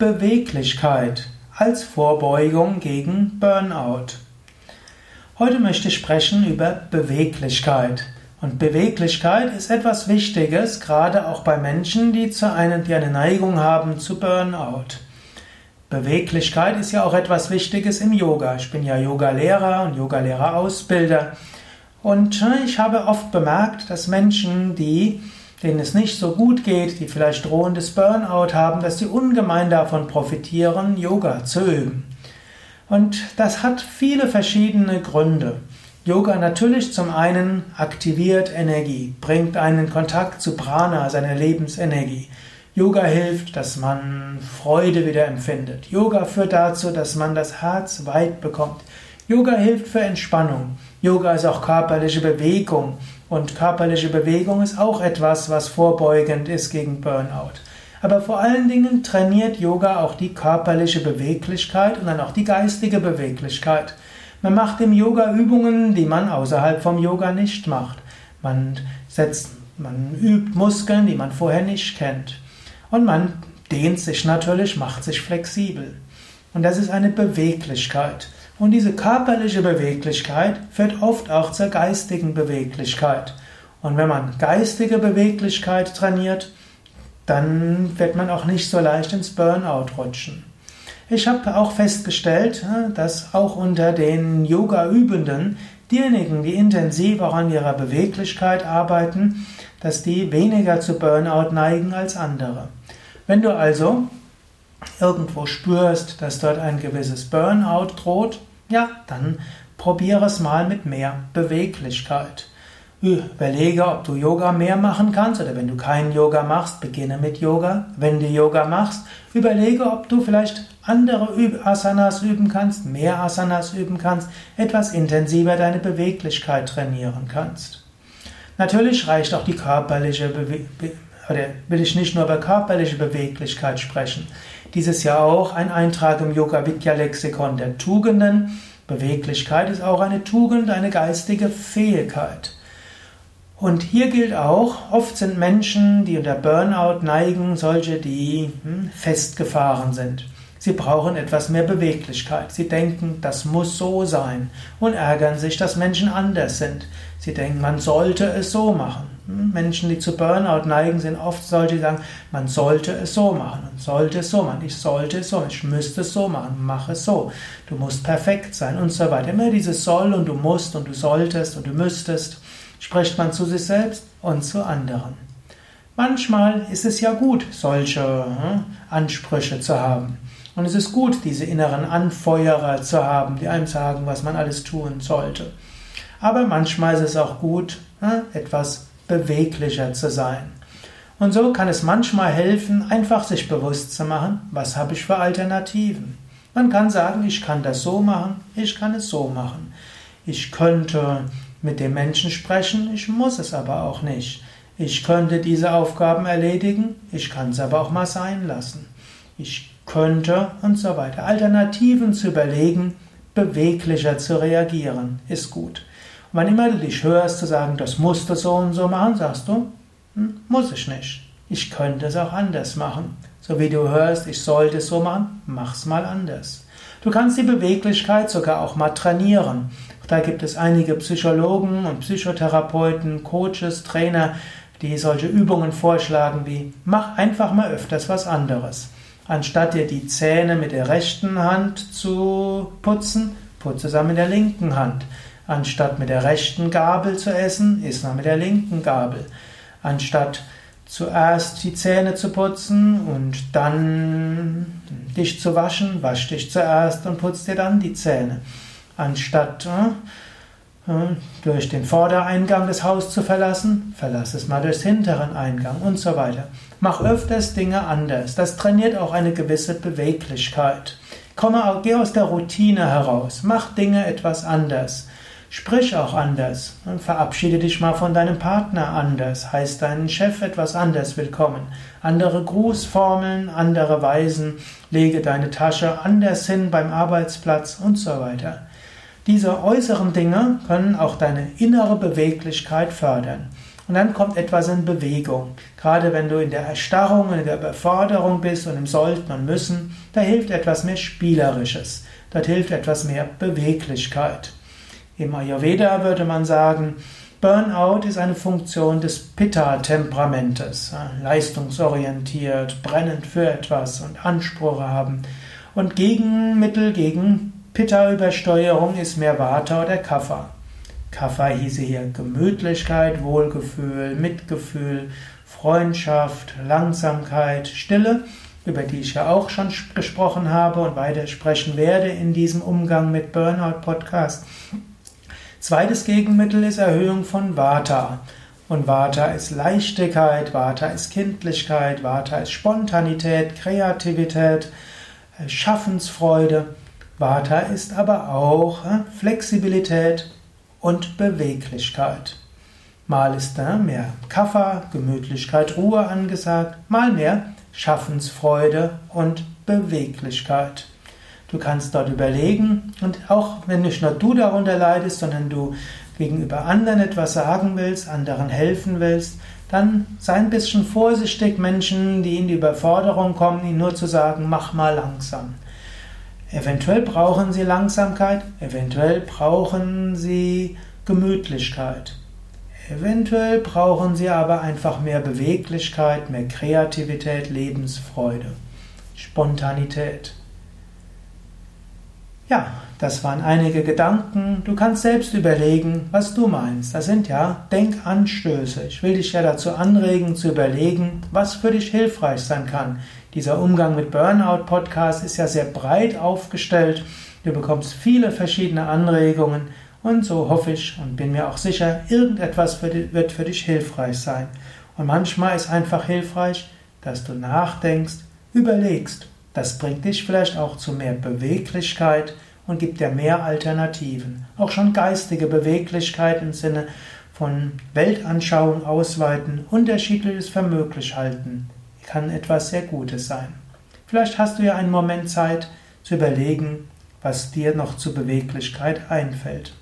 Beweglichkeit als Vorbeugung gegen Burnout. Heute möchte ich sprechen über Beweglichkeit. Und Beweglichkeit ist etwas Wichtiges, gerade auch bei Menschen, die, zu einem, die eine Neigung haben zu Burnout. Beweglichkeit ist ja auch etwas Wichtiges im Yoga. Ich bin ja Yoga-Lehrer und Yoga-Lehrer-Ausbilder. Und äh, ich habe oft bemerkt, dass Menschen, die denen es nicht so gut geht, die vielleicht drohendes Burnout haben, dass sie ungemein davon profitieren, Yoga zu üben. Und das hat viele verschiedene Gründe. Yoga natürlich zum einen aktiviert Energie, bringt einen in Kontakt zu Prana, seiner Lebensenergie. Yoga hilft, dass man Freude wieder empfindet. Yoga führt dazu, dass man das Herz weit bekommt. Yoga hilft für Entspannung. Yoga ist auch körperliche Bewegung. Und körperliche Bewegung ist auch etwas, was vorbeugend ist gegen Burnout. Aber vor allen Dingen trainiert Yoga auch die körperliche Beweglichkeit und dann auch die geistige Beweglichkeit. Man macht im Yoga Übungen, die man außerhalb vom Yoga nicht macht. Man setzt, man übt Muskeln, die man vorher nicht kennt. Und man dehnt sich natürlich, macht sich flexibel. Und das ist eine Beweglichkeit. Und diese körperliche Beweglichkeit führt oft auch zur geistigen Beweglichkeit. Und wenn man geistige Beweglichkeit trainiert, dann wird man auch nicht so leicht ins Burnout rutschen. Ich habe auch festgestellt, dass auch unter den Yoga-Übenden diejenigen, die intensiv auch an ihrer Beweglichkeit arbeiten, dass die weniger zu Burnout neigen als andere. Wenn du also irgendwo spürst, dass dort ein gewisses Burnout droht, ja, dann probiere es mal mit mehr Beweglichkeit. Überlege, ob du Yoga mehr machen kannst oder wenn du keinen Yoga machst, beginne mit Yoga. Wenn du Yoga machst, überlege, ob du vielleicht andere Asanas üben kannst, mehr Asanas üben kannst, etwas intensiver deine Beweglichkeit trainieren kannst. Natürlich reicht auch die körperliche Beweglichkeit, oder will ich nicht nur über körperliche Beweglichkeit sprechen. Dieses Jahr auch ein Eintrag im Yoga Vidya Lexikon der Tugenden. Beweglichkeit ist auch eine Tugend, eine geistige Fähigkeit. Und hier gilt auch, oft sind Menschen, die unter Burnout neigen, solche, die hm, festgefahren sind. Sie brauchen etwas mehr Beweglichkeit. Sie denken, das muss so sein und ärgern sich, dass Menschen anders sind. Sie denken, man sollte es so machen. Menschen, die zu Burnout neigen, sind oft solche, die sagen, man sollte es so machen, man sollte es so machen, ich sollte es so machen, ich müsste es so machen, mach es so, du musst perfekt sein und so weiter. Immer dieses soll und du musst und du solltest und du müsstest, spricht man zu sich selbst und zu anderen. Manchmal ist es ja gut, solche hm, Ansprüche zu haben. Und es ist gut, diese inneren Anfeuerer zu haben, die einem sagen, was man alles tun sollte. Aber manchmal ist es auch gut, hm, etwas beweglicher zu sein. Und so kann es manchmal helfen, einfach sich bewusst zu machen, was habe ich für Alternativen. Man kann sagen, ich kann das so machen, ich kann es so machen. Ich könnte mit dem Menschen sprechen, ich muss es aber auch nicht. Ich könnte diese Aufgaben erledigen, ich kann es aber auch mal sein lassen. Ich könnte und so weiter. Alternativen zu überlegen, beweglicher zu reagieren, ist gut. Wann immer du dich hörst zu sagen, das musst du so und so machen, sagst du, hm, muss ich nicht. Ich könnte es auch anders machen. So wie du hörst, ich sollte es so machen, mach's mal anders. Du kannst die Beweglichkeit sogar auch mal trainieren. Da gibt es einige Psychologen und Psychotherapeuten, Coaches, Trainer, die solche Übungen vorschlagen wie mach einfach mal öfters was anderes. Anstatt dir die Zähne mit der rechten Hand zu putzen, putze es mit der linken Hand. Anstatt mit der rechten Gabel zu essen, isst man mit der linken Gabel. Anstatt zuerst die Zähne zu putzen und dann dich zu waschen, wasch dich zuerst und putz dir dann die Zähne. Anstatt äh, äh, durch den Vordereingang des Hauses zu verlassen, verlass es mal durchs hinteren Eingang und so weiter. Mach öfters Dinge anders. Das trainiert auch eine gewisse Beweglichkeit. Komme, geh aus der Routine heraus. Mach Dinge etwas anders. Sprich auch anders. Verabschiede dich mal von deinem Partner anders. Heißt deinen Chef etwas anders willkommen. Andere Grußformeln, andere Weisen. Lege deine Tasche anders hin beim Arbeitsplatz und so weiter. Diese äußeren Dinge können auch deine innere Beweglichkeit fördern. und dann kommt etwas in Bewegung. Gerade wenn du in der Erstarrung, in der Überforderung bist und im Sollten und Müssen, da hilft etwas mehr Spielerisches. Dort hilft etwas mehr Beweglichkeit. Im Ayurveda würde man sagen, Burnout ist eine Funktion des Pitta-Temperamentes. Leistungsorientiert, brennend für etwas und Anspruch haben. Und Gegenmittel gegen Pitta-Übersteuerung ist mehr Vata oder Kapha. Kapha hieße hier Gemütlichkeit, Wohlgefühl, Mitgefühl, Freundschaft, Langsamkeit, Stille, über die ich ja auch schon gesprochen habe und weiter sprechen werde in diesem Umgang mit Burnout Podcast. Zweites Gegenmittel ist Erhöhung von Vata. Und Vata ist Leichtigkeit, Vata ist Kindlichkeit, Vata ist Spontanität, Kreativität, äh, Schaffensfreude. Vata ist aber auch äh, Flexibilität, und Beweglichkeit. Mal ist da mehr Kaffer, Gemütlichkeit, Ruhe angesagt, mal mehr Schaffensfreude und Beweglichkeit. Du kannst dort überlegen und auch wenn nicht nur du darunter leidest, sondern du gegenüber anderen etwas sagen willst, anderen helfen willst, dann sei ein bisschen vorsichtig, Menschen, die in die Überforderung kommen, ihnen nur zu sagen, mach mal langsam. Eventuell brauchen sie Langsamkeit, eventuell brauchen sie Gemütlichkeit. Eventuell brauchen sie aber einfach mehr Beweglichkeit, mehr Kreativität, Lebensfreude, Spontanität. Ja, das waren einige Gedanken. Du kannst selbst überlegen, was du meinst. Das sind ja Denkanstöße. Ich will dich ja dazu anregen, zu überlegen, was für dich hilfreich sein kann. Dieser Umgang mit Burnout Podcast ist ja sehr breit aufgestellt. Du bekommst viele verschiedene Anregungen und so hoffe ich und bin mir auch sicher, irgendetwas wird für dich hilfreich sein. Und manchmal ist einfach hilfreich, dass du nachdenkst, überlegst. Das bringt dich vielleicht auch zu mehr Beweglichkeit und gibt dir mehr Alternativen. Auch schon geistige Beweglichkeit im Sinne von Weltanschauung ausweiten, unterschiedliches für möglich halten, kann etwas sehr Gutes sein. Vielleicht hast du ja einen Moment Zeit zu überlegen, was dir noch zu Beweglichkeit einfällt.